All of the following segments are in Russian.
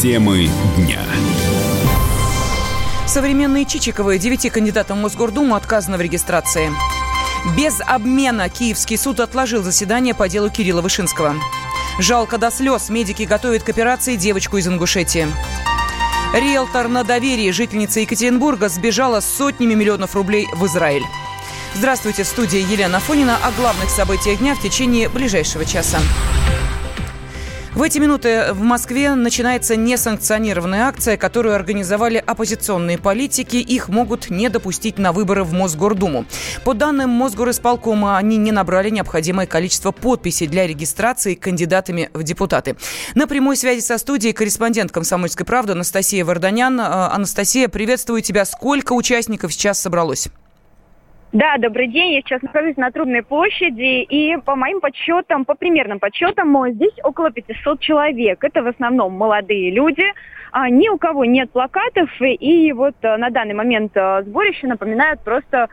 Темы дня. Современные Чичиковы девяти кандидатам Мосгордуму отказано в регистрации. Без обмена Киевский суд отложил заседание по делу Кирилла Вышинского. Жалко до слез. Медики готовят к операции девочку из Ингушетии. Риэлтор на доверии жительница Екатеринбурга сбежала с сотнями миллионов рублей в Израиль. Здравствуйте, в студии Елена Фонина о главных событиях дня в течение ближайшего часа. В эти минуты в Москве начинается несанкционированная акция, которую организовали оппозиционные политики. Их могут не допустить на выборы в Мосгордуму. По данным Мосгорисполкома, они не набрали необходимое количество подписей для регистрации кандидатами в депутаты. На прямой связи со студией корреспондент «Комсомольской правды» Анастасия Варданян. А, Анастасия, приветствую тебя. Сколько участников сейчас собралось? Да, добрый день. Я сейчас нахожусь на Трудной площади, и по моим подсчетам, по примерным подсчетам, здесь около 500 человек. Это в основном молодые люди, а, ни у кого нет плакатов, и вот а, на данный момент а, сборище напоминает просто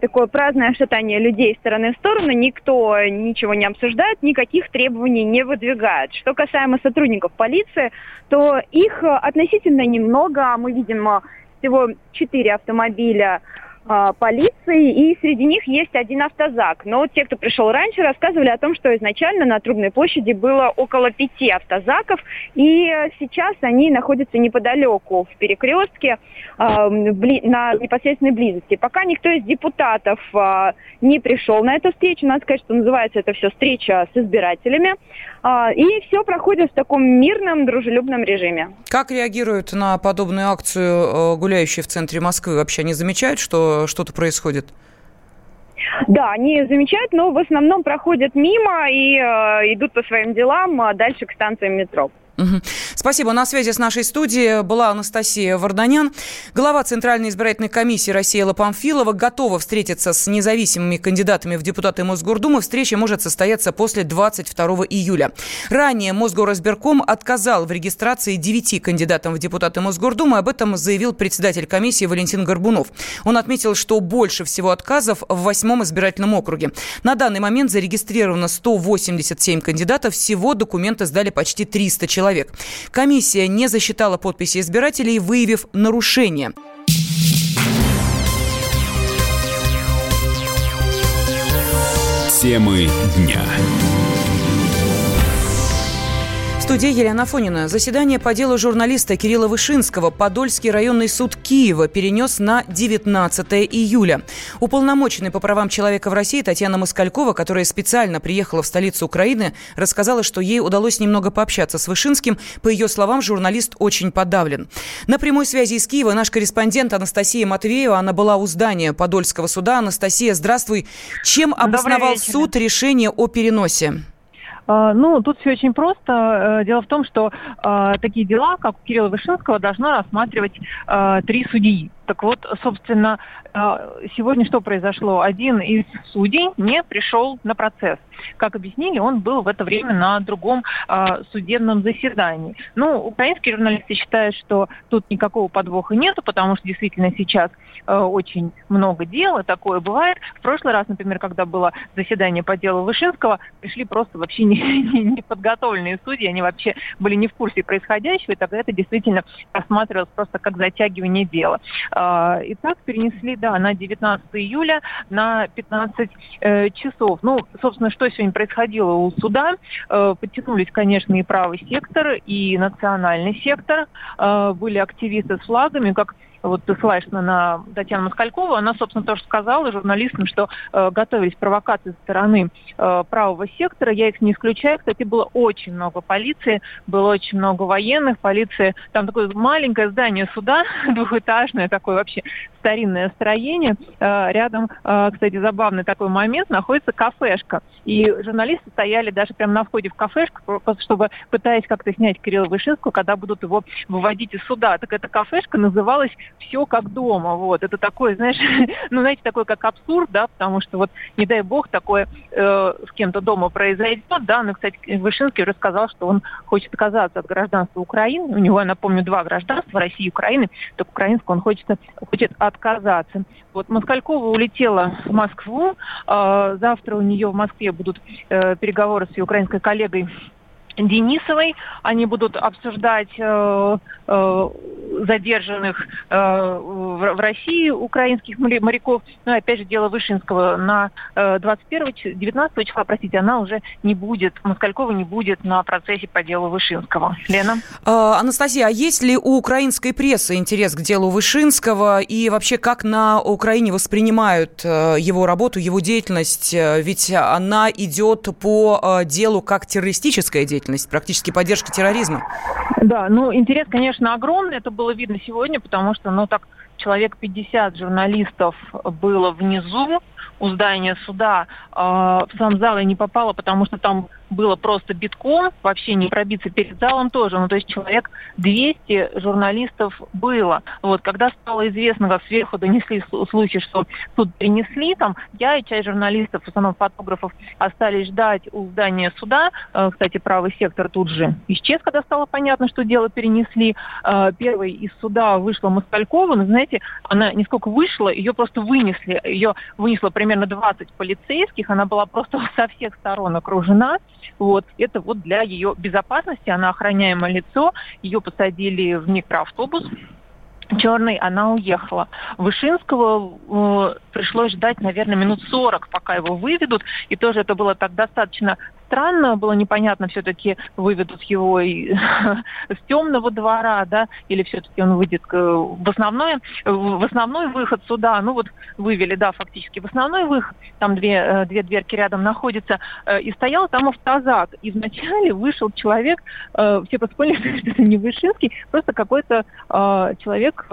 такое праздное шатание людей из стороны в сторону. Никто ничего не обсуждает, никаких требований не выдвигает. Что касаемо сотрудников полиции, то их относительно немного. Мы видим всего четыре автомобиля полиции, и среди них есть один автозак. Но те, кто пришел раньше, рассказывали о том, что изначально на Трубной площади было около пяти автозаков, и сейчас они находятся неподалеку, в перекрестке, а, на непосредственной близости. Пока никто из депутатов а, не пришел на эту встречу, надо сказать, что называется это все встреча с избирателями, и все проходит в таком мирном, дружелюбном режиме. Как реагируют на подобную акцию э, гуляющие в центре Москвы? Вообще они замечают, что что-то происходит? Да, они замечают, но в основном проходят мимо и э, идут по своим делам а дальше к станциям метро. Спасибо. На связи с нашей студией была Анастасия Варданян. Глава Центральной избирательной комиссии Россия Памфилова готова встретиться с независимыми кандидатами в депутаты Мосгордумы. Встреча может состояться после 22 июля. Ранее Мосгорразбирком отказал в регистрации 9 кандидатам в депутаты Мосгордумы. Об этом заявил председатель комиссии Валентин Горбунов. Он отметил, что больше всего отказов в восьмом избирательном округе. На данный момент зарегистрировано 187 кандидатов. Всего документы сдали почти 300 человек человек. Комиссия не засчитала подписи избирателей, выявив нарушение. Темы дня студии Елена Фонина. Заседание по делу журналиста Кирилла Вышинского Подольский районный суд Киева перенес на 19 июля. Уполномоченный по правам человека в России Татьяна Москалькова, которая специально приехала в столицу Украины, рассказала, что ей удалось немного пообщаться с Вышинским. По ее словам, журналист очень подавлен. На прямой связи из Киева наш корреспондент Анастасия Матвеева. Она была у здания Подольского суда. Анастасия, здравствуй. Чем обосновал суд решение о переносе? А, ну, тут все очень просто. Э, дело в том, что э, такие дела, как у Кирилла Вышинского, должно рассматривать э, три судьи. Так вот, собственно, сегодня что произошло? Один из судей не пришел на процесс. Как объяснили, он был в это время на другом судебном заседании. Ну, украинские журналисты считают, что тут никакого подвоха нету, потому что действительно сейчас очень много дел, и такое бывает. В прошлый раз, например, когда было заседание по делу Вышинского, пришли просто вообще не неподготовленные судьи, они вообще были не в курсе происходящего, и тогда это действительно рассматривалось просто как затягивание дела. А, и так перенесли, да, на 19 июля на 15 э, часов. Ну, собственно, что сегодня происходило у суда? Э, подтянулись, конечно, и правый сектор, и национальный сектор. Э, были активисты с флагами, как вот ты ссылаешься на Татьяну Москалькову, она, собственно, тоже сказала журналистам, что э, готовились провокации со стороны э, правого сектора. Я их не исключаю. Кстати, было очень много полиции, было очень много военных. Полиция, там такое маленькое здание суда, двухэтажное, такое вообще старинное строение. Э, рядом, э, кстати, забавный такой момент, находится кафешка. И журналисты стояли даже прямо на входе в кафешку, чтобы пытаясь как-то снять Кирилла Вышинского, когда будут его выводить из суда. Так эта кафешка называлась все как дома, вот. Это такое, знаешь, ну, знаете, такое как абсурд, да, потому что вот, не дай бог, такое э, с кем-то дома произойдет, да, но, кстати, Вышинский уже сказал, что он хочет отказаться от гражданства Украины, у него, я напомню, два гражданства, России и Украины, так украинского он хочет, хочет отказаться. Вот Москалькова улетела в Москву, э, завтра у нее в Москве будут э, переговоры с ее украинской коллегой Денисовой. Они будут обсуждать э, э, задержанных э, в, России украинских моряков. Ну и опять же дело Вышинского на э, 21 19 числа, простите, она уже не будет, Москалькова не будет на процессе по делу Вышинского. Лена? А, Анастасия, а есть ли у украинской прессы интерес к делу Вышинского и вообще как на Украине воспринимают э, его работу, его деятельность? Э, ведь она идет по делу как террористическая деятельность деятельность, практически поддержки терроризма. Да, ну интерес, конечно, огромный. Это было видно сегодня, потому что, ну так, человек 50 журналистов было внизу у здания суда. Э, в сам зал я не попала, потому что там было просто битком, вообще не пробиться перед залом тоже. Ну, то есть человек 200 журналистов было. Вот, когда стало известно, как сверху донесли случай, что суд принесли, там, я и часть журналистов, в основном фотографов, остались ждать у здания суда. Э, кстати, правый сектор тут же исчез, когда стало понятно, что дело перенесли. Э, первой из суда вышла Москалькова, но, знаете, она не сколько вышла, ее просто вынесли. Ее вынесло примерно 20 полицейских, она была просто со всех сторон окружена. Вот. Это вот для ее безопасности, она охраняемое лицо, ее посадили в микроавтобус, черный, она уехала. Вышинского э, пришлось ждать, наверное, минут 40, пока его выведут. И тоже это было так достаточно странно, было непонятно, все-таки выведут его и, с темного двора, да, или все-таки он выйдет в основной, в основной выход сюда, ну вот вывели, да, фактически в основной выход, там две, э, две дверки рядом находятся, э, и стоял там автозак. И вначале вышел человек, э, все подспорили, что это не Вышинский, просто какой-то человек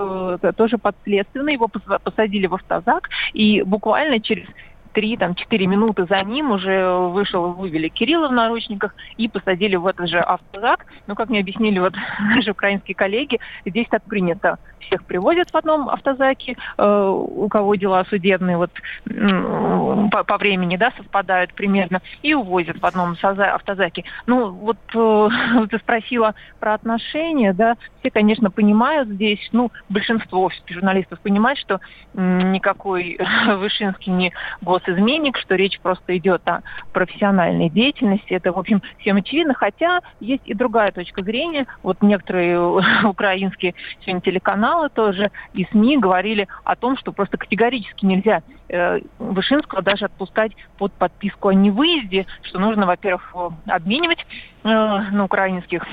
тоже подследственный, его посадили в автозак, и буквально через три, там, четыре минуты за ним уже вышел, вывели Кирилла в наручниках и посадили в этот же автозак. Ну, как мне объяснили вот наши украинские коллеги, здесь так принято. Всех привозят в одном автозаке, э, у кого дела судебные вот э, по, по времени, да, совпадают примерно, и увозят в одном автозаке. Ну, вот э, ты спросила про отношения, да, все, конечно, понимают здесь, ну, большинство журналистов понимает, что никакой Вышинский не гос госизменник, что речь просто идет о профессиональной деятельности. Это, в общем, всем очевидно. Хотя есть и другая точка зрения. Вот некоторые украинские сегодня телеканалы тоже и СМИ говорили о том, что просто категорически нельзя э, Вышинского даже отпускать под подписку о невыезде, что нужно, во-первых, обменивать э, на украинских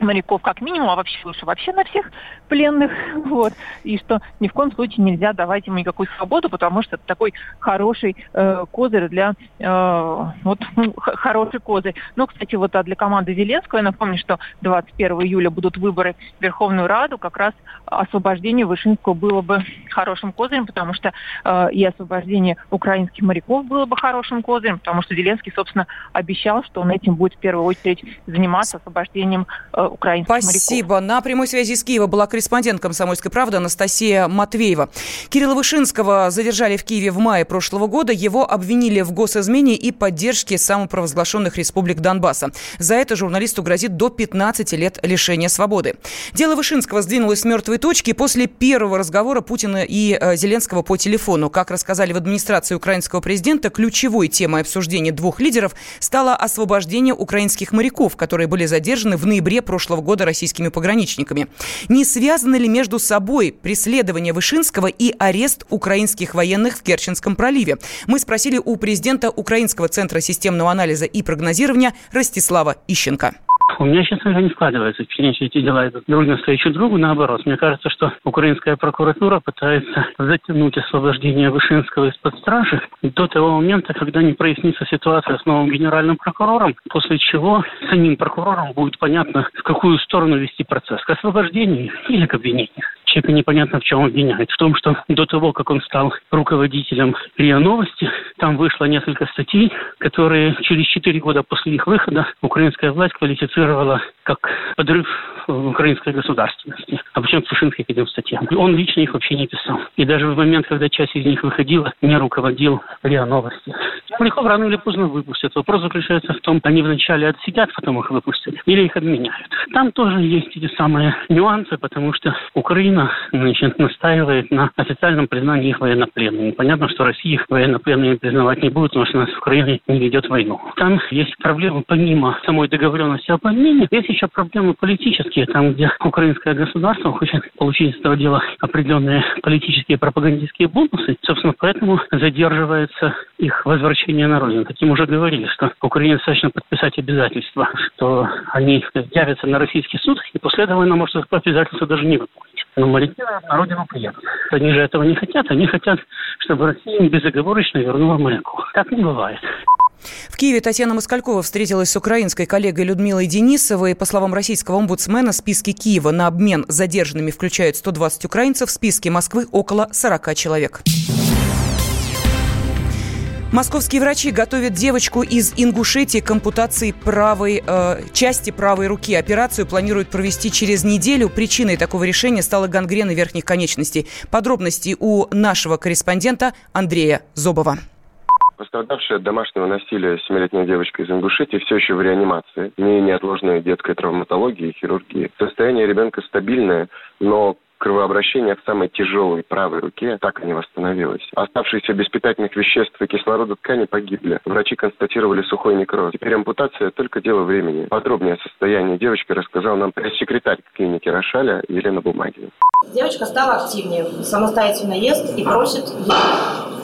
моряков как минимум, а вообще лучше вообще на всех пленных, вот, и что ни в коем случае нельзя давать ему никакую свободу, потому что это такой хороший э, козырь для, э, вот, ну, хороший козырь. Ну, кстати, вот а для команды Зеленского, я напомню, что 21 июля будут выборы в Верховную Раду, как раз освобождение Вышинского было бы хорошим козырем, потому что э, и освобождение украинских моряков было бы хорошим козырем, потому что Зеленский, собственно, обещал, что он этим будет в первую очередь заниматься освобождением э, украинских Спасибо. моряков. На прямой связи из Киева была корреспондент «Комсомольской правды» Анастасия Матвеева. Кирилла Вышинского задержали в Киеве в мае прошлого года. Его обвинили в госизмене и поддержке самопровозглашенных республик Донбасса. За это журналисту грозит до 15 лет лишения свободы. Дело Вышинского сдвинулось с мертвой точки после первого разговора Путина и э, Зеленского по телефону. Как рассказали в администрации украинского президента, ключевой темой обсуждения двух лидеров стало освобождение украинских моряков, которые были задержаны в ноябре прошлого прошлого года российскими пограничниками. Не связаны ли между собой преследование Вышинского и арест украинских военных в Керченском проливе? Мы спросили у президента Украинского центра системного анализа и прогнозирования Ростислава Ищенко. У меня, честно говоря, не складывается впечатление, что эти дела идут друг навстречу другу. Наоборот, мне кажется, что украинская прокуратура пытается затянуть освобождение Вышинского из-под стражи до того момента, когда не прояснится ситуация с новым генеральным прокурором, после чего самим прокурорам будет понятно, в какую сторону вести процесс, к освобождению или к обвинению человека непонятно в чем обвиняет. В том, что до того, как он стал руководителем РИА Новости, там вышло несколько статей, которые через четыре года после их выхода украинская власть квалифицировала как подрыв украинской государственности. А почему Вышинский к этим статьям? Он лично их вообще не писал. И даже в момент, когда часть из них выходила, не руководил РИА Новости. Моряков рано или поздно выпустят. Вопрос заключается в том, они вначале отсидят, потом их выпустят, или их обменяют. Там тоже есть эти самые нюансы, потому что Украина значит, настаивает на официальном признании их военнопленными. Понятно, что Россия их военнопленными признавать не будет, потому что у нас Украина не ведет войну. Там есть проблемы помимо самой договоренности об обмене, есть еще проблемы политические, там, где украинское государство хочет получить из этого дела определенные политические пропагандистские бонусы. Собственно, поэтому задерживается их возвращение на родину. Таким уже говорили, что Украине достаточно подписать обязательства, что они явятся на российский суд, и после этого она может это обязательство даже не выполнить. Но моряки на родину приедут. Они же этого не хотят. Они хотят, чтобы Россия безоговорочно вернула моряков. Так не бывает. В Киеве Татьяна Москалькова встретилась с украинской коллегой Людмилой Денисовой. По словам российского омбудсмена, списки Киева на обмен задержанными включают 120 украинцев, в списке Москвы около 40 человек. Московские врачи готовят девочку из Ингушетии к ампутации правой э, части правой руки. Операцию планируют провести через неделю. Причиной такого решения стала гангрена верхних конечностей. Подробности у нашего корреспондента Андрея Зобова. Пострадавшая от домашнего насилия семилетняя девочка из Ингушетии все еще в реанимации, не неотложной детской травматологии и хирургии. Состояние ребенка стабильное, но кровообращение в самой тяжелой правой руке так и не восстановилось. Оставшиеся без питательных веществ и кислорода ткани погибли. Врачи констатировали сухой некроз. Теперь ампутация только дело времени. Подробнее о состоянии девочки рассказал нам пресс-секретарь клиники Рошаля Елена Бумагина. Девочка стала активнее, самостоятельно ест и просит еды.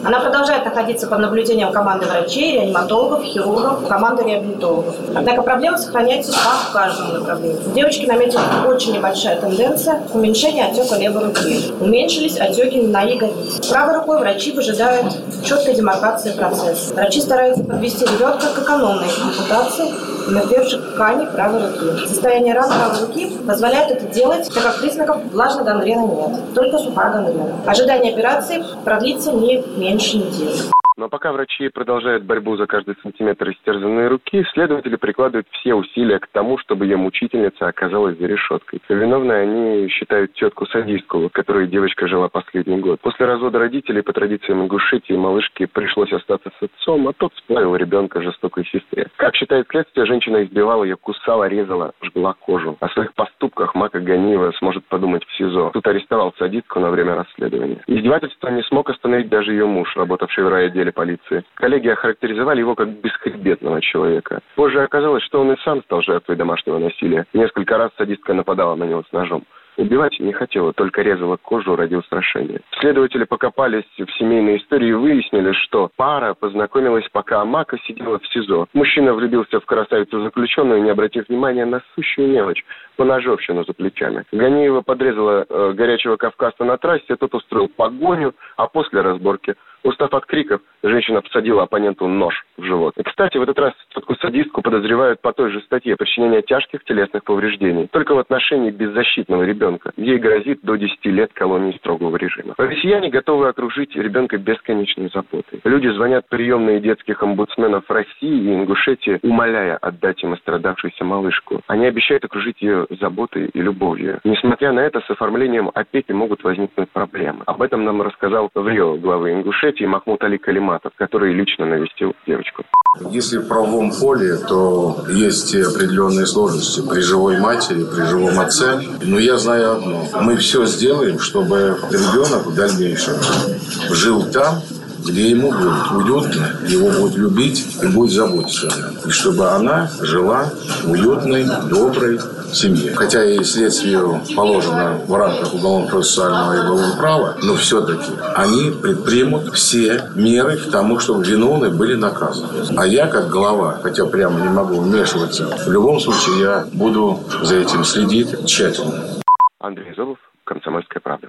Она продолжает находиться под наблюдением команды врачей, реаниматологов, хирургов, команды реабилитологов. Однако проблема сохраняется в каждом направлении. У девочки наметилась очень небольшая тенденция уменьшения отека левой руки. Уменьшились отеки на ягодице. Правой рукой врачи выжидают четкой демаркации процесса. Врачи стараются подвести ребенка к экономной ампутации наперших тканей правой руки. Состояние ран правой руки позволяет это делать, так как признаков влажной гангрены нет, только сухая гангрена. Ожидание операции продлится не меньше недели. Но пока врачи продолжают борьбу за каждый сантиметр истерзанной руки, следователи прикладывают все усилия к тому, чтобы ее мучительница оказалась за решеткой. Виновной они считают тетку садистку, которой девочка жила последний год. После развода родителей по традициям Ингушетии малышке пришлось остаться с отцом, а тот сплавил ребенка жестокой сестре. Как считает следствие, женщина избивала ее, кусала, резала, жгла кожу. О своих поступках Мака Ганиева сможет подумать в СИЗО. Тут арестовал садистку на время расследования. Издевательство не смог остановить даже ее муж, работавший в райотделе отделе полиции. Коллеги охарактеризовали его как бесхребетного человека. Позже оказалось, что он и сам стал жертвой домашнего насилия. Несколько раз садистка нападала на него с ножом. Убивать не хотела, только резала кожу ради устрашения. Следователи покопались в семейной истории и выяснили, что пара познакомилась, пока Мака сидела в СИЗО. Мужчина влюбился в красавицу заключенную, не обратив внимания на сущую мелочь – поножовщину за плечами. Ганиева подрезала э, горячего кавказца на трассе, тот устроил погоню, а после разборки Устав от криков, женщина всадила оппоненту нож в живот. И, кстати, в этот раз тетку-садистку подозревают по той же статье причинения тяжких телесных повреждений. Только в отношении беззащитного ребенка. Ей грозит до 10 лет колонии строгого режима. Россияне готовы окружить ребенка бесконечной заботой. Люди звонят приемные детских омбудсменов России и Ингушетии, умоляя отдать им острадавшуюся малышку. Они обещают окружить ее заботой и любовью. Несмотря на это, с оформлением опеки могут возникнуть проблемы. Об этом нам рассказал в Рио главы Ингушетии Ингушетии Махмуд Али Калиматов, который лично навестил девочку. Если в правовом поле, то есть определенные сложности при живой матери, при живом отце. Но я знаю одно. Мы все сделаем, чтобы ребенок в дальнейшем жил там, где ему будет уютно, его будут любить и будет заботиться. И чтобы она жила уютной, доброй, семье. Хотя и следствию положено в рамках уголовно-процессуального и уголовного права, но все-таки они предпримут все меры к тому, чтобы виновные были наказаны. А я, как глава, хотя прямо не могу вмешиваться, в любом случае я буду за этим следить тщательно. Андрей Зобов, «Комсомольская правда».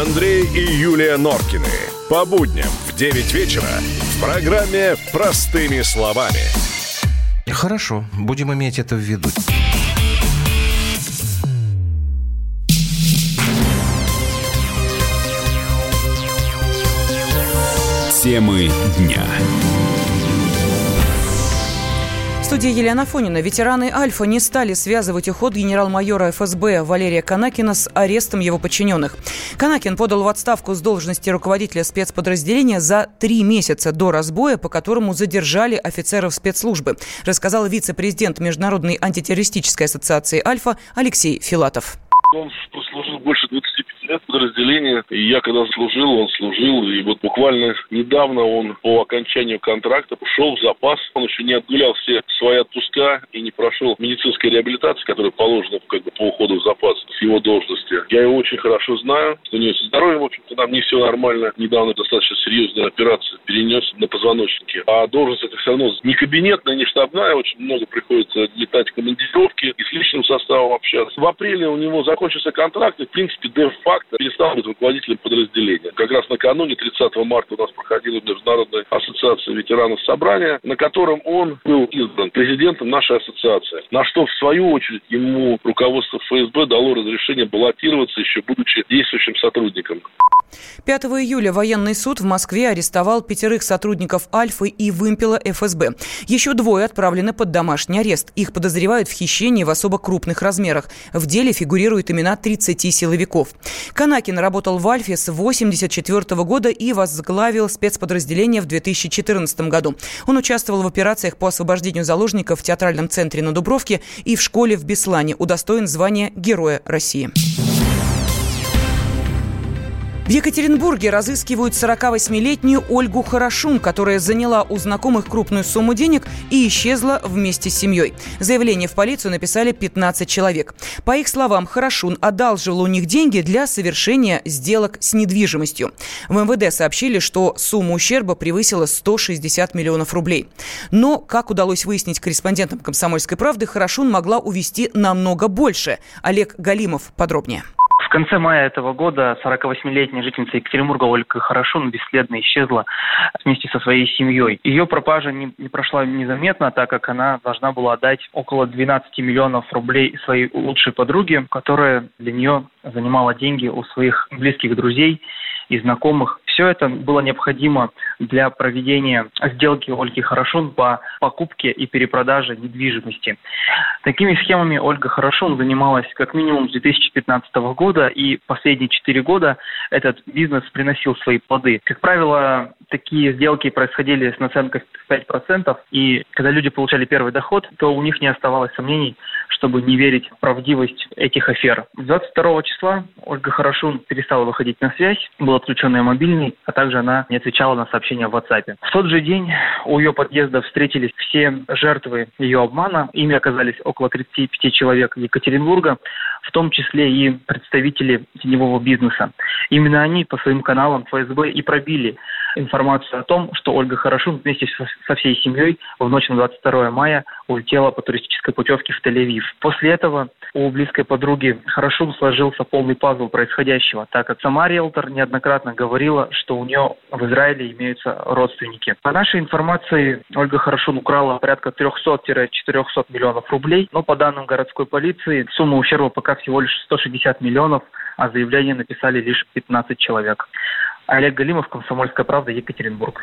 Андрей и Юлия Норкины. По будням в 9 вечера в программе «Простыми словами». Хорошо, будем иметь это в виду. Темы дня. Студии Елена Фонина. Ветераны «Альфа» не стали связывать уход генерал-майора ФСБ Валерия Канакина с арестом его подчиненных. Канакин подал в отставку с должности руководителя спецподразделения за три месяца до разбоя, по которому задержали офицеров спецслужбы, рассказал вице-президент Международной антитеррористической ассоциации «Альфа» Алексей Филатов. Он прослужил больше 25 подразделении. И я когда служил, он служил. И вот буквально недавно он по окончанию контракта ушел в запас. Он еще не отгулял все свои отпуска и не прошел медицинской реабилитации, которая положена как бы, по уходу в запас с его должности. Я его очень хорошо знаю. У него со здоровьем, в общем-то, там не все нормально. Недавно достаточно серьезная операция перенес на позвоночнике. А должность это все равно не кабинетная, не штабная. Очень много приходится летать в командировки и с личным составом общаться. В апреле у него закончился контракт и, в принципе, де-факто перестал быть руководителем подразделения. Как раз накануне, 30 марта, у нас проходила Международная ассоциация ветеранов собрания, на котором он был избран президентом нашей ассоциации. На что, в свою очередь, ему руководство ФСБ дало разрешение баллотироваться, еще будучи действующим сотрудником. 5 июля военный суд в Москве арестовал пятерых сотрудников Альфы и Вымпела ФСБ. Еще двое отправлены под домашний арест. Их подозревают в хищении в особо крупных размерах. В деле фигурируют имена 30 силовиков. Канакин работал в Альфе с 1984 года и возглавил спецподразделение в 2014 году. Он участвовал в операциях по освобождению заложников в театральном центре на Дубровке и в школе в Беслане. Удостоен звания Героя России. В Екатеринбурге разыскивают 48-летнюю Ольгу Хорошун, которая заняла у знакомых крупную сумму денег и исчезла вместе с семьей. Заявление в полицию написали 15 человек. По их словам, Хорошун одалживал у них деньги для совершения сделок с недвижимостью. В МВД сообщили, что сумма ущерба превысила 160 миллионов рублей. Но, как удалось выяснить корреспондентам «Комсомольской правды», Хорошун могла увести намного больше. Олег Галимов подробнее. Конце мая этого года 48-летняя жительница Екатеринбурга Ольга Хорошун бесследно исчезла вместе со своей семьей. Ее пропажа не, не прошла незаметно, так как она должна была отдать около 12 миллионов рублей своей лучшей подруге, которая для нее занимала деньги у своих близких друзей и знакомых. Все это было необходимо для проведения сделки Ольги Хорошун по покупке и перепродаже недвижимости. Такими схемами Ольга Хорошун занималась как минимум с 2015 года, и последние четыре года этот бизнес приносил свои плоды. Как правило, такие сделки происходили с наценкой в 5%, и когда люди получали первый доход, то у них не оставалось сомнений, чтобы не верить в правдивость этих афер. 22 числа Ольга Хорошун перестала выходить на связь, был отключен ее мобильный, а также она не отвечала на сообщения в WhatsApp. В тот же день у ее подъезда встретились все жертвы ее обмана. Ими оказались около 35 человек Екатеринбурга, в том числе и представители теневого бизнеса. Именно они по своим каналам ФСБ и пробили информацию о том, что Ольга Хорошун вместе со всей семьей в ночь на 22 мая улетела по туристической путевке в Тель-Авив. После этого у близкой подруги Хорошун сложился полный пазл происходящего, так как сама риэлтор неоднократно говорила, что у нее в Израиле имеются родственники. По нашей информации, Ольга Хорошун украла порядка 300-400 миллионов рублей, но по данным городской полиции сумма ущерба пока всего лишь 160 миллионов, а заявление написали лишь 15 человек. Олег Галимов, «Комсомольская правда», Екатеринбург.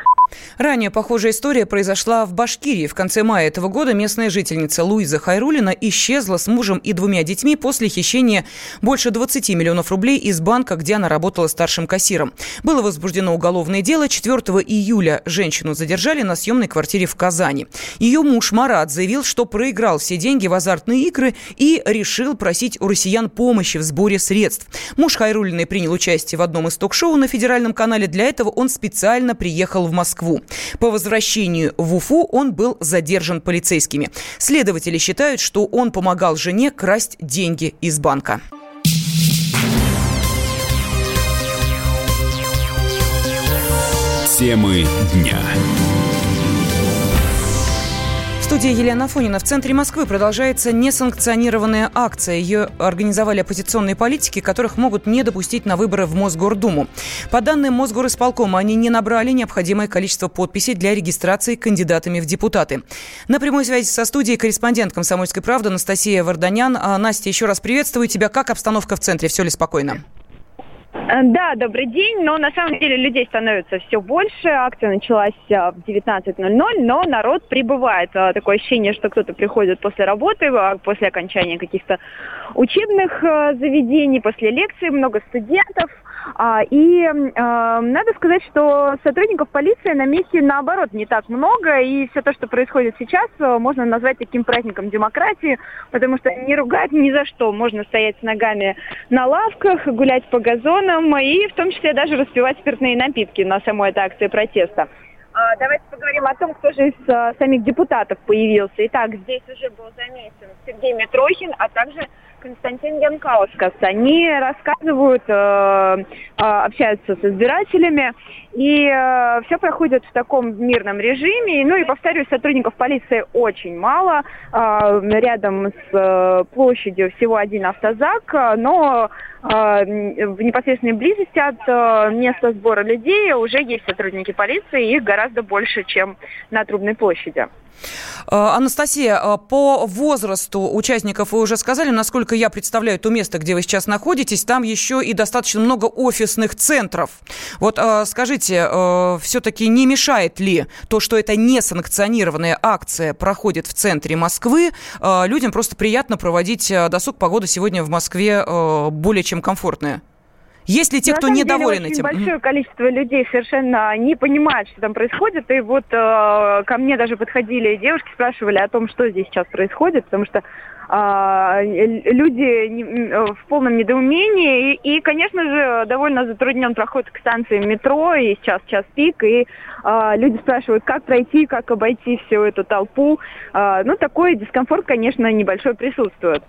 Ранее похожая история произошла в Башкирии. В конце мая этого года местная жительница Луиза Хайрулина исчезла с мужем и двумя детьми после хищения больше 20 миллионов рублей из банка, где она работала старшим кассиром. Было возбуждено уголовное дело. 4 июля женщину задержали на съемной квартире в Казани. Ее муж Марат заявил, что проиграл все деньги в азартные игры и решил просить у россиян помощи в сборе средств. Муж Хайрулиной принял участие в одном из ток-шоу на федеральном канале. Для этого он специально приехал в Москву. По возвращению в Уфу он был задержан полицейскими. Следователи считают, что он помогал жене красть деньги из банка. Темы дня студии Елена Фонина. В центре Москвы продолжается несанкционированная акция. Ее организовали оппозиционные политики, которых могут не допустить на выборы в Мосгордуму. По данным Мосгорисполкома, они не набрали необходимое количество подписей для регистрации кандидатами в депутаты. На прямой связи со студией корреспондент «Комсомольской правды» Анастасия Варданян. А, Настя, еще раз приветствую тебя. Как обстановка в центре? Все ли спокойно? Э, да, добрый день. Но на самом деле людей становится все больше. Акция началась э, в 19.00, но народ прибывает. Э, такое ощущение, что кто-то приходит после работы, после окончания каких-то учебных заведений, после лекций, много студентов – а, и надо сказать, что сотрудников полиции на месте наоборот не так много, и все то, что происходит сейчас, можно назвать таким праздником демократии, потому что не ругать ни за что. Можно стоять с ногами на лавках, гулять по газонам и в том числе даже распивать спиртные напитки на самой этой акции протеста. А, давайте поговорим о том, кто же из а, самих депутатов появился. Итак, здесь уже был замечен Сергей Митрохин, а также Константин Янкаускас. Они рассказывают, э, э, общаются с избирателями, и э, все проходит в таком мирном режиме. Ну и, повторюсь, сотрудников полиции очень мало. Рядом с площадью всего один автозак, но в непосредственной близости от места сбора людей уже есть сотрудники полиции, их гораздо больше, чем на Трубной площади. Э, Анастасия, э, по возрасту участников вы уже сказали, насколько я представляю то место, где вы сейчас находитесь, там еще и достаточно много офисных центров. Вот э, скажите, все-таки не мешает ли то, что это несанкционированная акция проходит в центре Москвы, людям просто приятно проводить досуг, погода сегодня в Москве более чем комфортная? Есть ли те, кто недоволен деле, этим? большое количество людей совершенно не понимает, что там происходит. И вот э, ко мне даже подходили девушки, спрашивали о том, что здесь сейчас происходит, потому что а, люди в полном недоумении. И, и, конечно же, довольно затруднен проход к станции метро, и сейчас час пик, и а, люди спрашивают, как пройти, как обойти всю эту толпу. А, ну, такой дискомфорт, конечно, небольшой присутствует.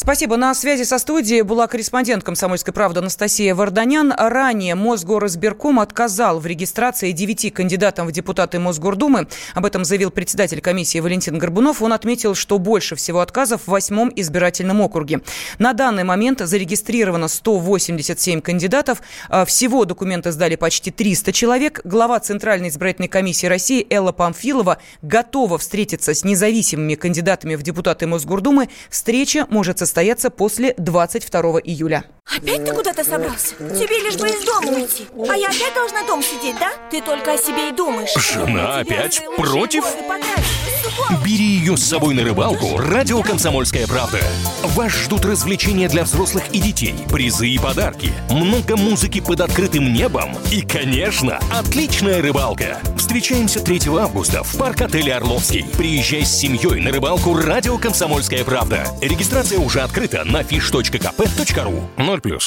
Спасибо. На связи со студией была корреспондент «Комсомольской правды» Анастасия Варданян. Ранее Мосгоризбирком отказал в регистрации девяти кандидатам в депутаты Мосгордумы. Об этом заявил председатель комиссии Валентин Горбунов. Он отметил, что больше всего отказов в восьмом избирательном округе. На данный момент зарегистрировано 187 кандидатов. А, всего документы сдали почти 300 человек. Глава Центральной избирательной комиссии России Элла Памфилова готова встретиться с независимыми кандидатами в депутаты Мосгордумы. Встреча может состояться состояться после 22 июля. Опять ты куда-то собрался? Тебе лишь бы из дома уйти А я опять должна дом сидеть, да? Ты только о себе и думаешь Жена опять против? Бери ее с собой на рыбалку Радио «Комсомольская правда» Вас ждут развлечения для взрослых и детей Призы и подарки Много музыки под открытым небом И, конечно, отличная рыбалка Встречаемся 3 августа в парк-отеле «Орловский» Приезжай с семьей на рыбалку Радио «Комсомольская правда» Регистрация уже открыта на fish.kp.ru 0+.